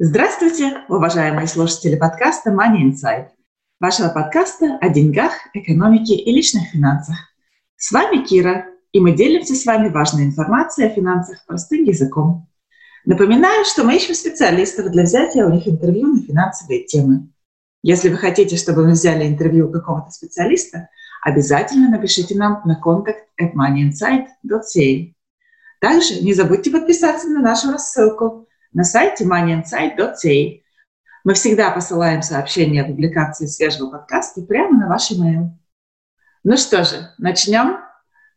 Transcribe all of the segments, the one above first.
Здравствуйте, уважаемые слушатели подкаста Money Insight, вашего подкаста о деньгах, экономике и личных финансах. С вами Кира, и мы делимся с вами важной информацией о финансах простым языком. Напоминаю, что мы ищем специалистов для взятия у них интервью на финансовые темы. Если вы хотите, чтобы мы взяли интервью у какого-то специалиста, обязательно напишите нам на contact at moneyinsight.ca. Также не забудьте подписаться на нашу рассылку – на сайте moneyinsight.ca. Мы всегда посылаем сообщения о публикации свежего подкаста прямо на ваш email. Ну что же, начнем.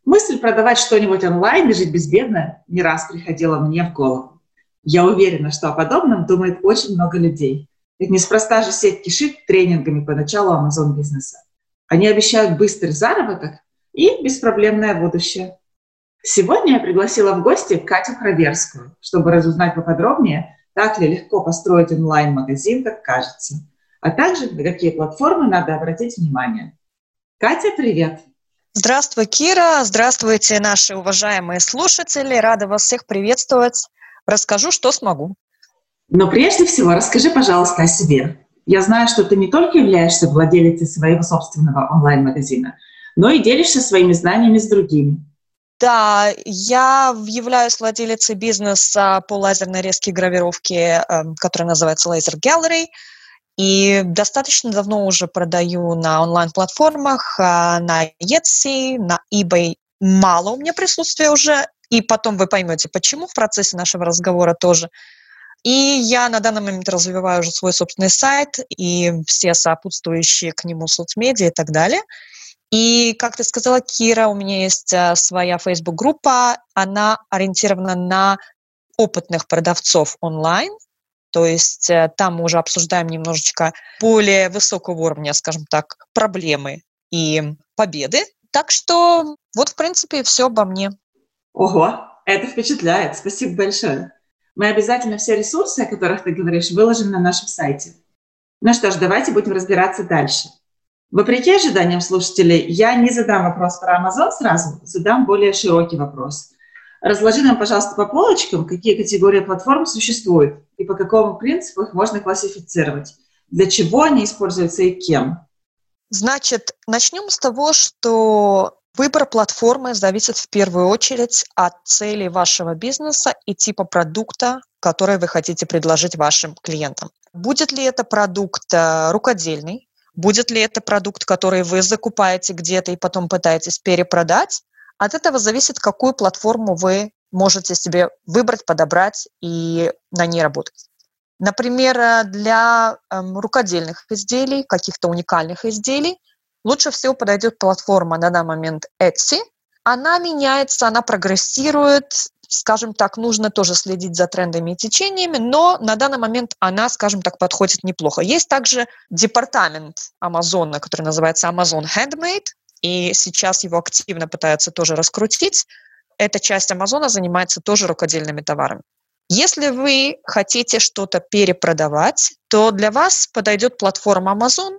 Мысль продавать что-нибудь онлайн и жить безбедно не раз приходила мне в голову. Я уверена, что о подобном думает очень много людей. Ведь неспроста же сеть кишит тренингами по началу Amazon бизнеса. Они обещают быстрый заработок и беспроблемное будущее. Сегодня я пригласила в гости Катю Храверскую, чтобы разузнать поподробнее, так ли легко построить онлайн-магазин, как кажется, а также на какие платформы надо обратить внимание. Катя, привет! Здравствуй, Кира! Здравствуйте, наши уважаемые слушатели! Рада вас всех приветствовать. Расскажу, что смогу. Но прежде всего расскажи, пожалуйста, о себе. Я знаю, что ты не только являешься владелицей своего собственного онлайн-магазина, но и делишься своими знаниями с другими. Да, я являюсь владелицей бизнеса по лазерной резкой гравировке, эм, который называется Laser Gallery. И достаточно давно уже продаю на онлайн-платформах, а, на Etsy, на eBay. Мало у меня присутствия уже, и потом вы поймете, почему в процессе нашего разговора тоже. И я на данный момент развиваю уже свой собственный сайт и все сопутствующие к нему соцмедиа и так далее – и, как ты сказала, Кира, у меня есть э, своя Facebook-группа, она ориентирована на опытных продавцов онлайн, то есть э, там мы уже обсуждаем немножечко более высокого уровня, скажем так, проблемы и победы. Так что вот, в принципе, все обо мне. Ого, это впечатляет. Спасибо большое. Мы обязательно все ресурсы, о которых ты говоришь, выложим на нашем сайте. Ну что ж, давайте будем разбираться дальше. Вопреки ожиданиям слушателей, я не задам вопрос про Amazon сразу, задам более широкий вопрос. Разложи нам, пожалуйста, по полочкам, какие категории платформ существуют и по какому принципу их можно классифицировать, для чего они используются и кем. Значит, начнем с того, что выбор платформы зависит в первую очередь от цели вашего бизнеса и типа продукта, который вы хотите предложить вашим клиентам. Будет ли это продукт э, рукодельный, Будет ли это продукт, который вы закупаете где-то и потом пытаетесь перепродать? От этого зависит, какую платформу вы можете себе выбрать, подобрать и на ней работать. Например, э, для эм, рукодельных изделий, каких-то уникальных изделий, лучше всего подойдет платформа на данный момент Etsy. Она меняется, она прогрессирует, скажем так, нужно тоже следить за трендами и течениями, но на данный момент она, скажем так, подходит неплохо. Есть также департамент Амазона, который называется Amazon Handmade, и сейчас его активно пытаются тоже раскрутить. Эта часть Амазона занимается тоже рукодельными товарами. Если вы хотите что-то перепродавать, то для вас подойдет платформа Amazon,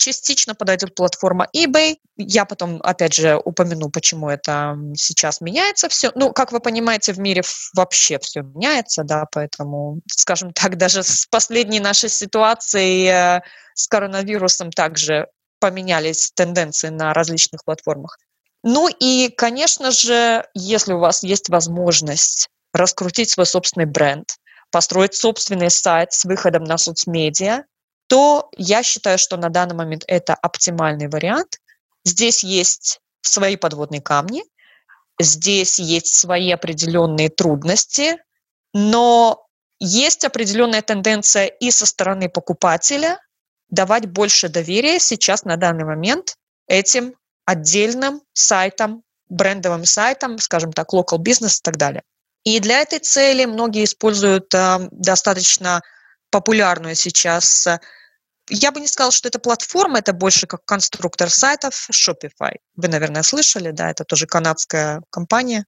Частично подойдет платформа eBay. Я потом, опять же, упомяну, почему это сейчас меняется все. Ну, как вы понимаете, в мире вообще все меняется, да, поэтому, скажем так, даже с последней нашей ситуацией э, с коронавирусом также поменялись тенденции на различных платформах. Ну и, конечно же, если у вас есть возможность раскрутить свой собственный бренд, построить собственный сайт с выходом на соцмедиа, то я считаю, что на данный момент это оптимальный вариант. Здесь есть свои подводные камни, здесь есть свои определенные трудности, но есть определенная тенденция и со стороны покупателя давать больше доверия сейчас на данный момент этим отдельным сайтам, брендовым сайтам, скажем так, local business и так далее. И для этой цели многие используют э, достаточно популярную сейчас я бы не сказала, что это платформа, это больше как конструктор сайтов Shopify. Вы, наверное, слышали, да, это тоже канадская компания.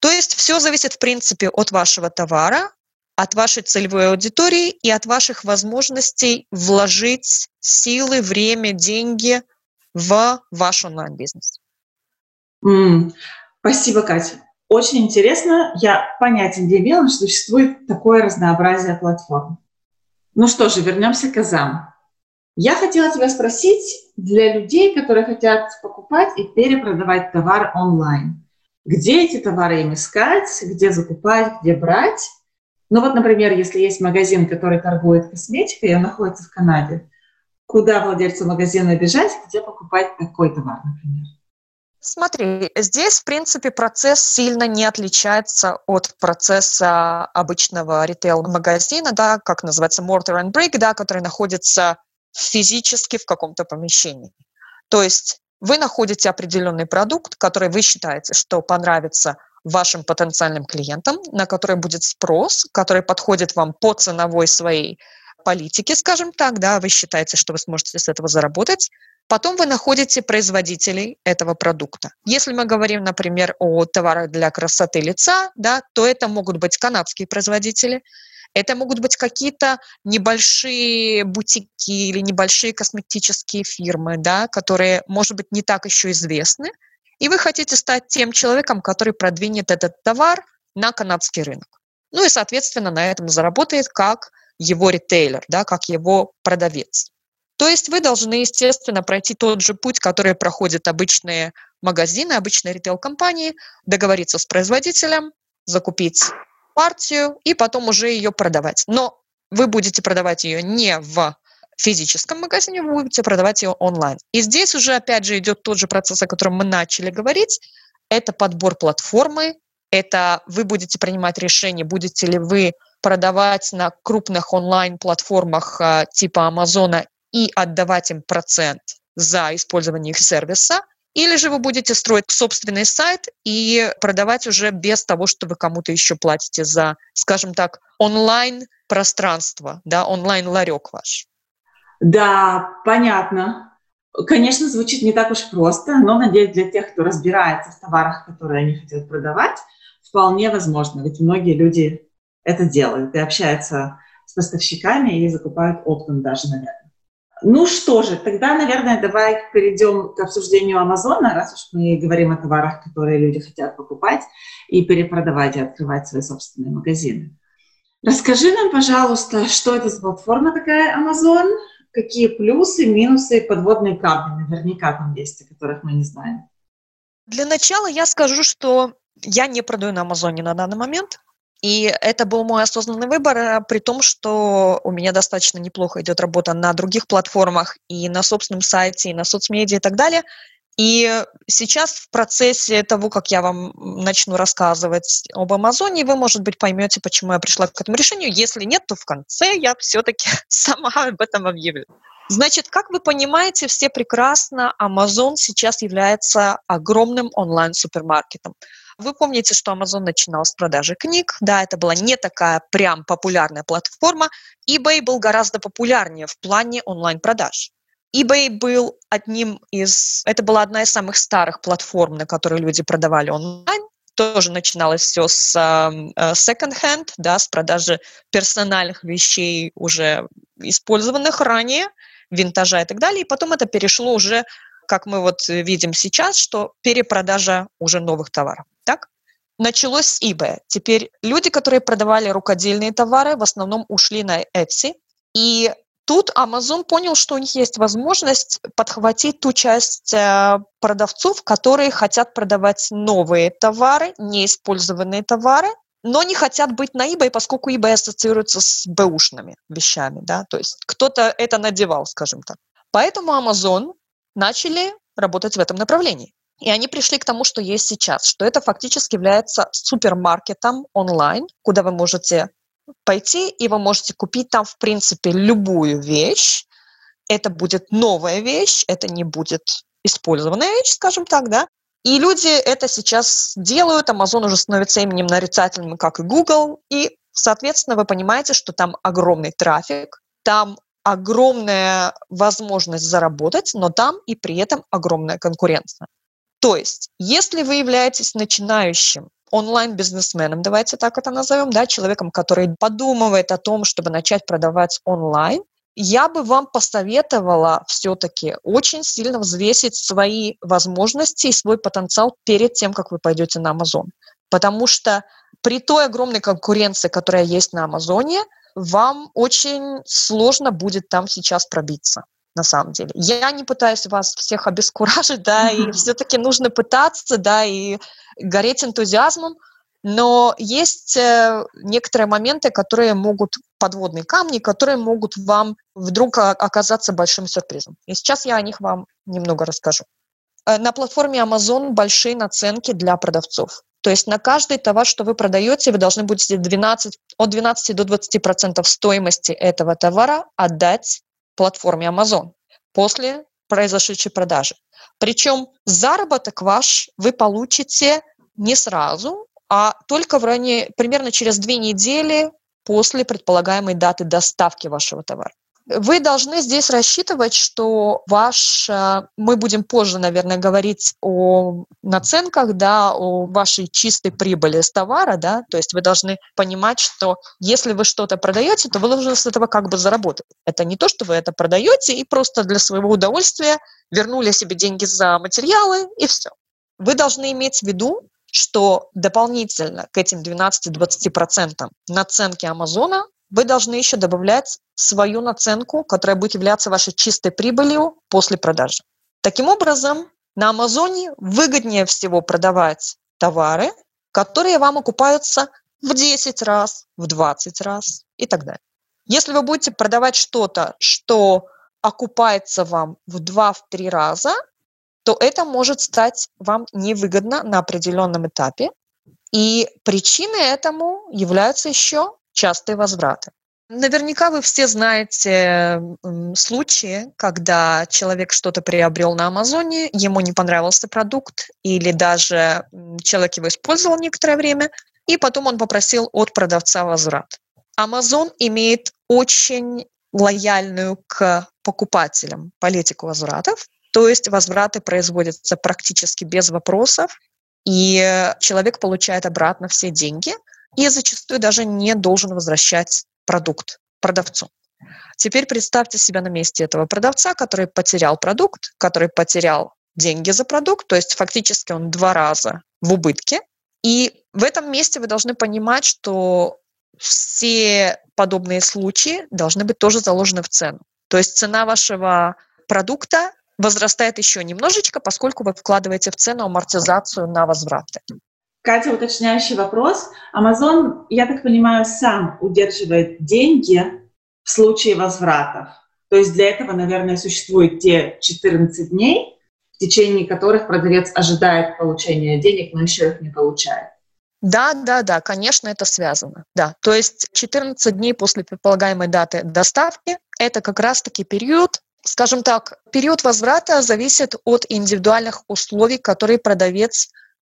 То есть все зависит, в принципе, от вашего товара, от вашей целевой аудитории и от ваших возможностей вложить силы, время, деньги в ваш онлайн-бизнес. Mm. Спасибо, Катя. Очень интересно. Я понятия не имела, что существует такое разнообразие платформ. Ну что же, вернемся к Азам. Я хотела тебя спросить для людей, которые хотят покупать и перепродавать товар онлайн. Где эти товары им искать, где закупать, где брать? Ну вот, например, если есть магазин, который торгует косметикой, и он находится в Канаде, куда владельцу магазина бежать, где покупать такой товар, например? Смотри, здесь, в принципе, процесс сильно не отличается от процесса обычного ритейл-магазина, да, как называется, mortar and brick, да, который находится физически в каком-то помещении. То есть вы находите определенный продукт, который вы считаете, что понравится вашим потенциальным клиентам, на который будет спрос, который подходит вам по ценовой своей политике, скажем так, да, вы считаете, что вы сможете с этого заработать. Потом вы находите производителей этого продукта. Если мы говорим, например, о товарах для красоты лица, да, то это могут быть канадские производители, это могут быть какие-то небольшие бутики или небольшие косметические фирмы, да, которые, может быть, не так еще известны, и вы хотите стать тем человеком, который продвинет этот товар на канадский рынок. Ну и, соответственно, на этом заработает как его ритейлер, да, как его продавец. То есть вы должны, естественно, пройти тот же путь, который проходят обычные магазины, обычные ритейл-компании, договориться с производителем, закупить партию и потом уже ее продавать. Но вы будете продавать ее не в физическом магазине, вы будете продавать ее онлайн. И здесь уже, опять же, идет тот же процесс, о котором мы начали говорить. Это подбор платформы, это вы будете принимать решение, будете ли вы продавать на крупных онлайн-платформах а, типа Амазона и отдавать им процент за использование их сервиса, или же вы будете строить собственный сайт и продавать уже без того, что вы кому-то еще платите за, скажем так, онлайн-пространство, да, онлайн-ларек ваш. Да, понятно. Конечно, звучит не так уж просто, но, надеюсь, для тех, кто разбирается в товарах, которые они хотят продавать, вполне возможно. Ведь многие люди это делают и общаются с поставщиками и закупают оптом даже, наверное. Ну что же, тогда, наверное, давай перейдем к обсуждению Амазона, раз уж мы говорим о товарах, которые люди хотят покупать и перепродавать и открывать свои собственные магазины. Расскажи нам, пожалуйста, что это за платформа такая Amazon, какие плюсы, минусы, подводные камни наверняка там есть, о которых мы не знаем. Для начала я скажу, что я не продаю на Амазоне на данный момент. И это был мой осознанный выбор, э, при том, что у меня достаточно неплохо идет работа на других платформах и на собственном сайте, и на соцмедиа и так далее. И сейчас в процессе того, как я вам начну рассказывать об Амазоне, вы, может быть, поймете, почему я пришла к этому решению. Если нет, то в конце я все-таки сама об этом объявлю. Значит, как вы понимаете, все прекрасно, Amazon сейчас является огромным онлайн-супермаркетом. Вы помните, что Amazon начинал с продажи книг. Да, это была не такая прям популярная платформа. eBay был гораздо популярнее в плане онлайн-продаж. eBay был одним из... Это была одна из самых старых платформ, на которой люди продавали онлайн. Тоже начиналось все с uh, second-hand, да, с продажи персональных вещей, уже использованных ранее, винтажа и так далее. И потом это перешло уже как мы вот видим сейчас, что перепродажа уже новых товаров. Так? Началось с eBay. Теперь люди, которые продавали рукодельные товары, в основном ушли на Etsy. И тут Amazon понял, что у них есть возможность подхватить ту часть э, продавцов, которые хотят продавать новые товары, неиспользованные товары, но не хотят быть на eBay, поскольку eBay ассоциируется с бэушными вещами, да, то есть кто-то это надевал, скажем так. Поэтому Amazon начали работать в этом направлении. И они пришли к тому, что есть сейчас, что это фактически является супермаркетом онлайн, куда вы можете пойти, и вы можете купить там, в принципе, любую вещь. Это будет новая вещь, это не будет использованная вещь, скажем так, да. И люди это сейчас делают, Amazon уже становится именем нарицательным, как и Google, и Соответственно, вы понимаете, что там огромный трафик, там огромная возможность заработать, но там и при этом огромная конкуренция. То есть, если вы являетесь начинающим онлайн-бизнесменом, давайте так это назовем, да, человеком, который подумывает о том, чтобы начать продавать онлайн, я бы вам посоветовала все-таки очень сильно взвесить свои возможности и свой потенциал перед тем, как вы пойдете на Amazon. Потому что при той огромной конкуренции, которая есть на Амазоне, вам очень сложно будет там сейчас пробиться на самом деле. Я не пытаюсь вас всех обескуражить, да, и все-таки нужно пытаться, да, и гореть энтузиазмом, но есть э, некоторые моменты, которые могут, подводные камни, которые могут вам вдруг оказаться большим сюрпризом. И сейчас я о них вам немного расскажу. Э, на платформе Amazon большие наценки для продавцов. То есть на каждый товар, что вы продаете, вы должны будете 12, от 12 до 20 процентов стоимости этого товара отдать платформе Amazon после произошедшей продажи. Причем заработок ваш вы получите не сразу, а только в районе, примерно через две недели после предполагаемой даты доставки вашего товара. Вы должны здесь рассчитывать, что ваш, э, мы будем позже, наверное, говорить о наценках, да, о вашей чистой прибыли с товара, да, то есть вы должны понимать, что если вы что-то продаете, то вы должны с этого как бы заработать. Это не то, что вы это продаете и просто для своего удовольствия вернули себе деньги за материалы и все. Вы должны иметь в виду, что дополнительно к этим 12-20% наценки Амазона вы должны еще добавлять свою наценку, которая будет являться вашей чистой прибылью после продажи. Таким образом, на Амазоне выгоднее всего продавать товары, которые вам окупаются в 10 раз, в 20 раз и так далее. Если вы будете продавать что-то, что окупается вам в 2-3 раза, то это может стать вам невыгодно на определенном этапе. И причиной этому являются еще частые возвраты. Наверняка вы все знаете случаи, когда человек что-то приобрел на Амазоне, ему не понравился продукт, или даже человек его использовал некоторое время, и потом он попросил от продавца возврат. Амазон имеет очень лояльную к покупателям политику возвратов, то есть возвраты производятся практически без вопросов, и человек получает обратно все деньги – и зачастую даже не должен возвращать продукт продавцу. Теперь представьте себя на месте этого продавца, который потерял продукт, который потерял деньги за продукт, то есть фактически он два раза в убытке. И в этом месте вы должны понимать, что все подобные случаи должны быть тоже заложены в цену. То есть цена вашего продукта возрастает еще немножечко, поскольку вы вкладываете в цену амортизацию на возвраты. Катя, уточняющий вопрос. Amazon, я так понимаю, сам удерживает деньги в случае возвратов. То есть для этого, наверное, существует те 14 дней, в течение которых продавец ожидает получения денег, но еще их не получает. Да, да, да, конечно, это связано. Да, то есть 14 дней после предполагаемой даты доставки – это как раз-таки период, скажем так, период возврата зависит от индивидуальных условий, которые продавец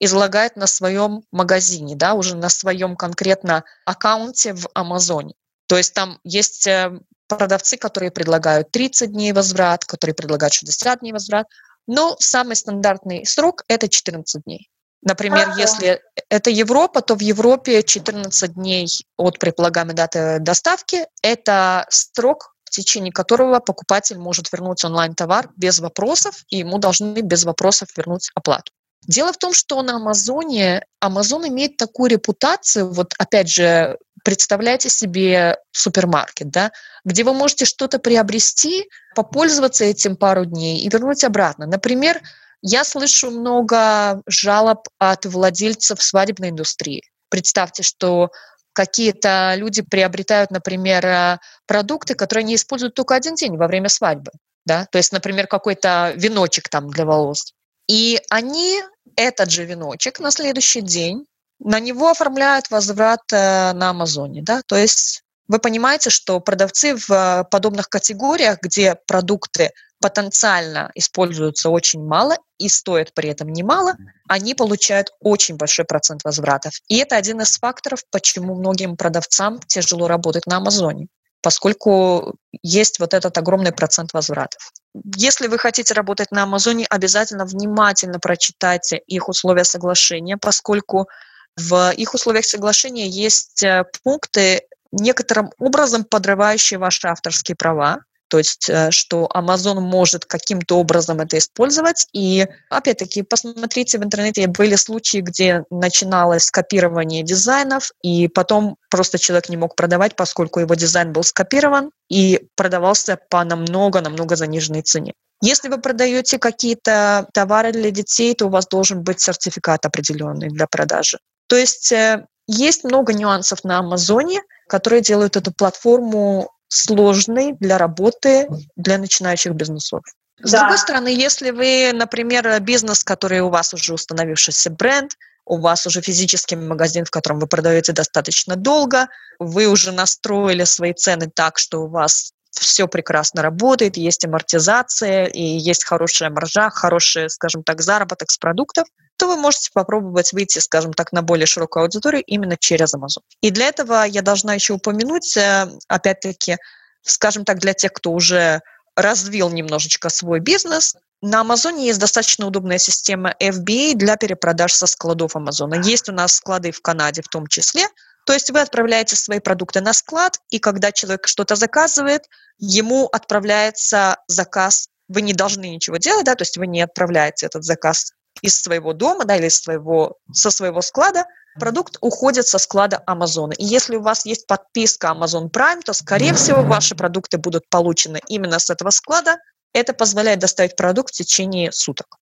излагает на своем магазине, да, уже на своем конкретно аккаунте в Амазоне. То есть там есть э, продавцы, которые предлагают 30 дней возврат, которые предлагают 60 дней возврат, но самый стандартный срок – это 14 дней. Например, ага. если это Европа, то в Европе 14 дней от предполагаемой даты доставки – это срок, в течение которого покупатель может вернуть онлайн-товар без вопросов, и ему должны без вопросов вернуть оплату. Дело в том, что на Амазоне Амазон имеет такую репутацию, вот опять же, представляйте себе супермаркет, да, где вы можете что-то приобрести, попользоваться этим пару дней и вернуть обратно. Например, я слышу много жалоб от владельцев свадебной индустрии. Представьте, что какие-то люди приобретают, например, продукты, которые они используют только один день во время свадьбы. Да? То есть, например, какой-то веночек там для волос. И они этот же веночек на следующий день, на него оформляют возврат э, на Амазоне. Да? То есть вы понимаете, что продавцы в подобных категориях, где продукты потенциально используются очень мало и стоят при этом немало, они получают очень большой процент возвратов. И это один из факторов, почему многим продавцам тяжело работать на Амазоне поскольку есть вот этот огромный процент возвратов. Если вы хотите работать на Амазоне, обязательно внимательно прочитайте их условия соглашения, поскольку в их условиях соглашения есть э, пункты, некоторым образом подрывающие ваши авторские права, то есть э, что Amazon может каким-то образом это использовать. И опять-таки посмотрите в интернете, были случаи, где начиналось скопирование дизайнов, и потом просто человек не мог продавать, поскольку его дизайн был скопирован и продавался по намного-намного заниженной цене. Если вы продаете какие-то товары для детей, то у вас должен быть сертификат определенный для продажи. То есть э, есть много нюансов на Амазоне, которые делают эту платформу сложный для работы для начинающих бизнесов. С да. другой стороны, если вы, например, бизнес, который у вас уже установившийся бренд, у вас уже физический магазин, в котором вы продаете достаточно долго, вы уже настроили свои цены так, что у вас все прекрасно работает, есть амортизация и есть хорошая маржа, хороший, скажем так, заработок с продуктов, то вы можете попробовать выйти, скажем так, на более широкую аудиторию именно через Amazon. И для этого я должна еще упомянуть, э, опять-таки, скажем так, для тех, кто уже развил немножечко свой бизнес, на Амазоне есть достаточно удобная система FBA для перепродаж со складов Амазона. Есть у нас склады в Канаде в том числе. То есть вы отправляете свои продукты на склад, и когда человек что-то заказывает, ему отправляется заказ. Вы не должны ничего делать, да, то есть вы не отправляете этот заказ из своего дома, да, или из своего, со своего склада, продукт уходит со склада Амазона. И если у вас есть подписка Amazon Prime, то, скорее всего, ваши продукты будут получены именно с этого склада. Это позволяет доставить продукт в течение суток.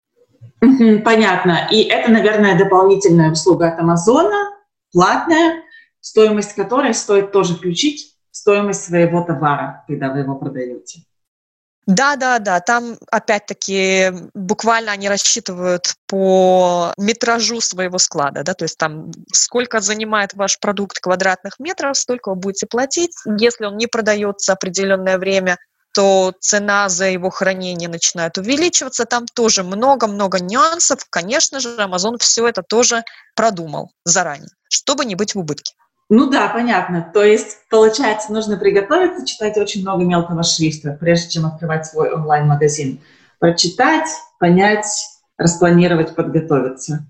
Понятно. И это, наверное, дополнительная услуга от Амазона, платная, стоимость которой стоит тоже включить в стоимость своего товара, когда вы его продаете. Да, да, да. Там опять-таки буквально они рассчитывают по метражу своего склада, да, то есть там сколько занимает ваш продукт квадратных метров, столько вы будете платить. Если он не продается определенное время, то цена за его хранение начинает увеличиваться. Там тоже много-много нюансов. Конечно же, Amazon все это тоже продумал заранее, чтобы не быть в убытке. Ну да, понятно. То есть, получается, нужно приготовиться, читать очень много мелкого шрифта, прежде чем открывать свой онлайн-магазин. Прочитать, понять, распланировать, подготовиться.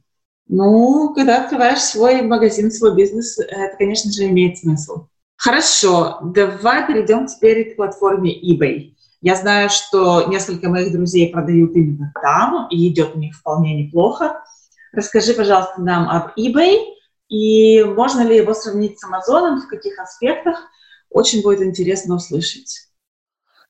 Ну, когда открываешь свой магазин, свой бизнес, это, конечно же, имеет смысл. Хорошо, давай перейдем теперь к платформе eBay. Я знаю, что несколько моих друзей продают именно там, и идет у них вполне неплохо. Расскажи, пожалуйста, нам об eBay – и можно ли его сравнить с Амазоном, в каких аспектах? Очень будет интересно услышать.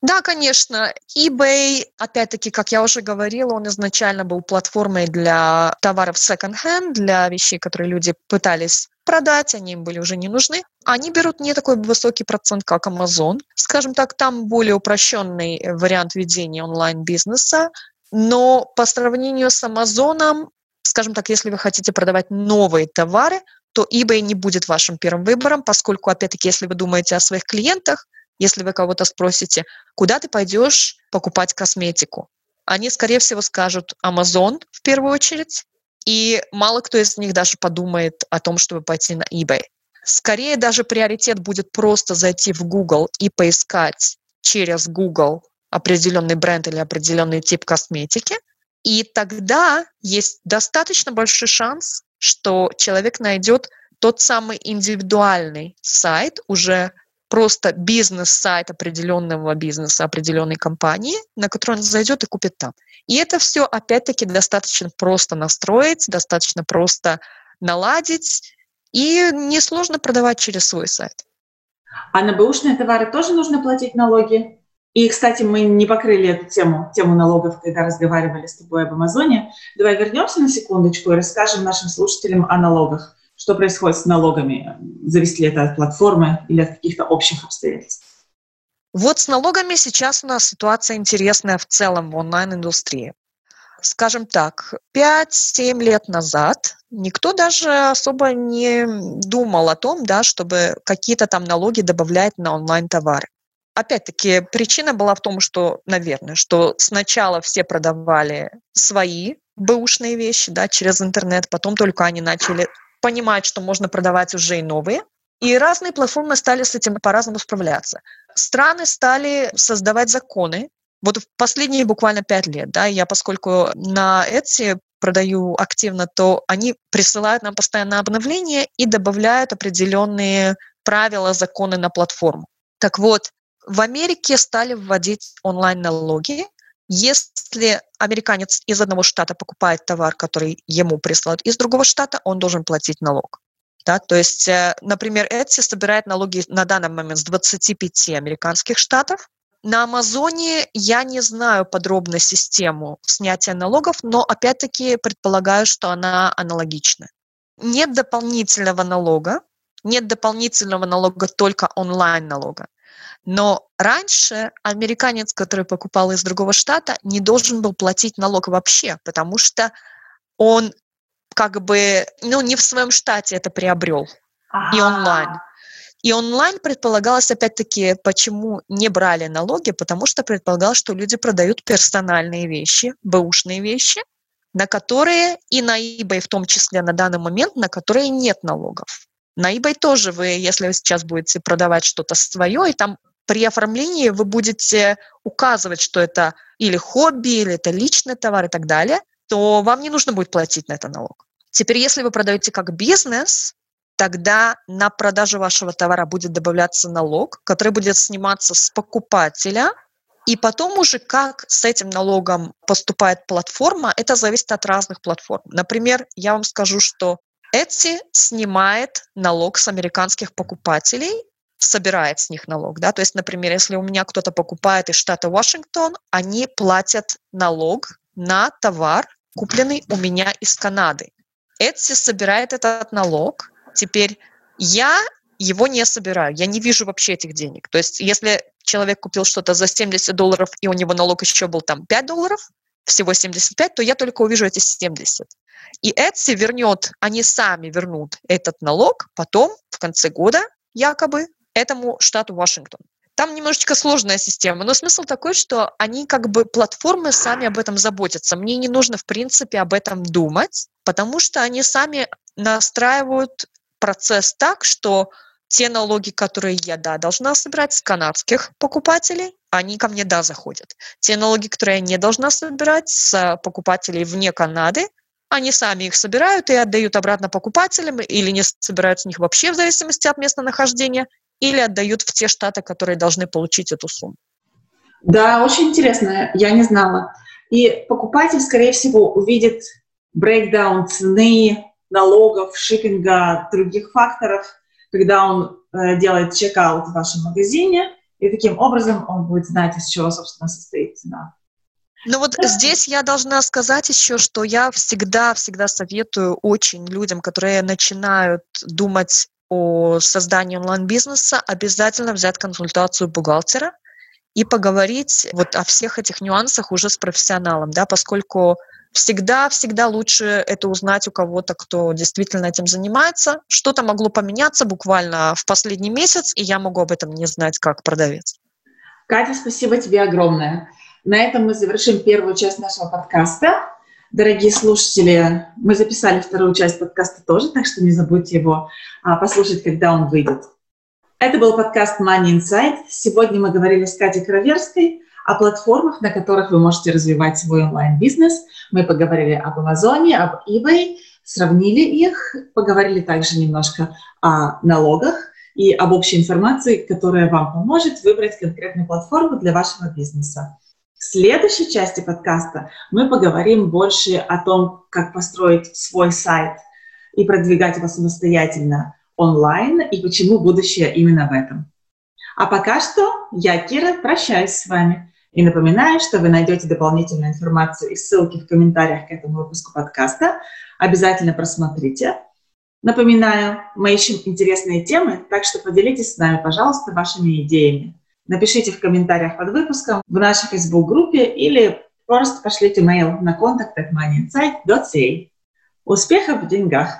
Да, конечно. eBay, опять-таки, как я уже говорила, он изначально был платформой для товаров second-hand, для вещей, которые люди пытались продать, они им были уже не нужны. Они берут не такой высокий процент, как Amazon. Скажем так, там более упрощенный вариант ведения онлайн-бизнеса, но по сравнению с Амазоном скажем так, если вы хотите продавать новые товары, то eBay не будет вашим первым выбором, поскольку, опять-таки, если вы думаете о своих клиентах, если вы кого-то спросите, куда ты пойдешь покупать косметику, они, скорее всего, скажут Amazon в первую очередь, и мало кто из них даже подумает о том, чтобы пойти на eBay. Скорее даже приоритет будет просто зайти в Google и поискать через Google определенный бренд или определенный тип косметики – и тогда есть достаточно большой шанс, что человек найдет тот самый индивидуальный сайт, уже просто бизнес-сайт определенного бизнеса, определенной компании, на который он зайдет и купит там. И это все, опять-таки, достаточно просто настроить, достаточно просто наладить, и несложно продавать через свой сайт. А на бэушные товары тоже нужно платить налоги? И, кстати, мы не покрыли эту тему, тему налогов, когда разговаривали с тобой об Амазоне. Давай вернемся на секундочку и расскажем нашим слушателям о налогах. Что происходит с налогами? Зависит ли это от платформы или от каких-то общих обстоятельств? Вот с налогами сейчас у нас ситуация интересная в целом в онлайн-индустрии. Скажем так, 5-7 лет назад никто даже особо не думал о том, да, чтобы какие-то там налоги добавлять на онлайн-товары. Опять-таки, причина была в том, что, наверное, что сначала все продавали свои бэушные вещи, да, через интернет, потом только они начали понимать, что можно продавать уже и новые. И разные платформы стали с этим по-разному справляться. Страны стали создавать законы. Вот в последние буквально пять лет, да, я поскольку на Etsy продаю активно, то они присылают нам постоянно обновления и добавляют определенные правила, законы на платформу. Так вот, в Америке стали вводить онлайн-налоги. Если американец из одного штата покупает товар, который ему присылают из другого штата, он должен платить налог. Да, то есть, э, например, Etsy собирает налоги на данный момент с 25 американских штатов. На Амазоне я не знаю подробно систему снятия налогов, но опять-таки предполагаю, что она аналогична. Нет дополнительного налога, нет дополнительного налога только онлайн-налога. Но раньше американец, который покупал из другого штата, не должен был платить налог вообще, потому что он как бы, ну, не в своем штате это приобрел. И онлайн. И онлайн предполагалось, опять-таки, почему не брали налоги, потому что предполагалось, что люди продают персональные вещи, бэушные вещи, на которые и на eBay в том числе на данный момент, на которые нет налогов. На eBay тоже вы, если вы сейчас будете продавать что-то свое, и там при оформлении вы будете указывать, что это или хобби, или это личный товар и так далее, то вам не нужно будет платить на это налог. Теперь, если вы продаете как бизнес, тогда на продажу вашего товара будет добавляться налог, который будет сниматься с покупателя, и потом уже как с этим налогом поступает платформа, это зависит от разных платформ. Например, я вам скажу, что Etsy снимает налог с американских покупателей, собирает с них налог. Да? То есть, например, если у меня кто-то покупает из штата Вашингтон, они платят налог на товар, купленный у меня из Канады. Etsy собирает этот налог. Теперь я его не собираю, я не вижу вообще этих денег. То есть если человек купил что-то за 70 долларов, и у него налог еще был там 5 долларов, всего 75, то я только увижу эти 70. И Etsy вернет, они сами вернут этот налог потом, в конце года, якобы, этому штату Вашингтон. Там немножечко сложная система, но смысл такой, что они как бы платформы сами об этом заботятся. Мне не нужно, в принципе, об этом думать, потому что они сами настраивают процесс так, что те налоги, которые я, да, должна собирать с канадских покупателей, они ко мне, да, заходят. Те налоги, которые я не должна собирать с покупателей вне Канады, они сами их собирают и отдают обратно покупателям или не собирают с них вообще в зависимости от места нахождения, или отдают в те штаты, которые должны получить эту сумму. Да, очень интересно, я не знала. И покупатель, скорее всего, увидит брейкдаун цены, налогов, шиппинга, других факторов, когда он э, делает чекаут в вашем магазине, и таким образом он будет знать, из чего, собственно, состоит цена. Ну вот здесь я должна сказать еще, что я всегда-всегда советую очень людям, которые начинают думать о создании онлайн-бизнеса, обязательно взять консультацию бухгалтера и поговорить вот о всех этих нюансах уже с профессионалом, да, поскольку всегда-всегда лучше это узнать у кого-то, кто действительно этим занимается. Что-то могло поменяться буквально в последний месяц, и я могу об этом не знать как продавец. Катя, спасибо тебе огромное. На этом мы завершим первую часть нашего подкаста. Дорогие слушатели, мы записали вторую часть подкаста тоже, так что не забудьте его а, послушать, когда он выйдет. Это был подкаст Money Insight. Сегодня мы говорили с Катей Кроверской о платформах, на которых вы можете развивать свой онлайн-бизнес. Мы поговорили об Амазоне, об eBay, сравнили их, поговорили также немножко о налогах и об общей информации, которая вам поможет выбрать конкретную платформу для вашего бизнеса. В следующей части подкаста мы поговорим больше о том, как построить свой сайт и продвигать его самостоятельно онлайн и почему будущее именно в этом. А пока что я, Кира, прощаюсь с вами и напоминаю, что вы найдете дополнительную информацию и ссылки в комментариях к этому выпуску подкаста. Обязательно просмотрите. Напоминаю, мы ищем интересные темы, так что поделитесь с нами, пожалуйста, вашими идеями. Напишите в комментариях под выпуском в нашей Facebook-группе или просто пошлите mail на контакт moneyinsight.ca. Успехов в деньгах!